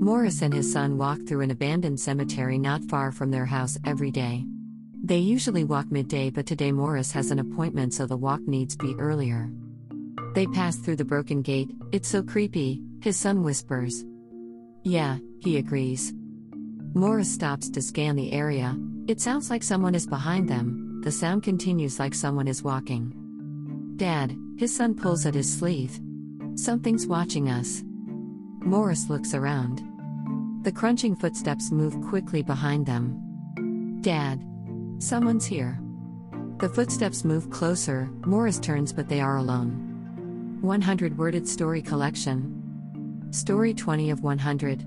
Morris and his son walk through an abandoned cemetery not far from their house every day. They usually walk midday, but today Morris has an appointment, so the walk needs be earlier. They pass through the broken gate. It's so creepy, his son whispers. Yeah, he agrees. Morris stops to scan the area. It sounds like someone is behind them. The sound continues like someone is walking. Dad, his son pulls at his sleeve. Something's watching us. Morris looks around. The crunching footsteps move quickly behind them. Dad. Someone's here. The footsteps move closer, Morris turns, but they are alone. 100 Worded Story Collection. Story 20 of 100.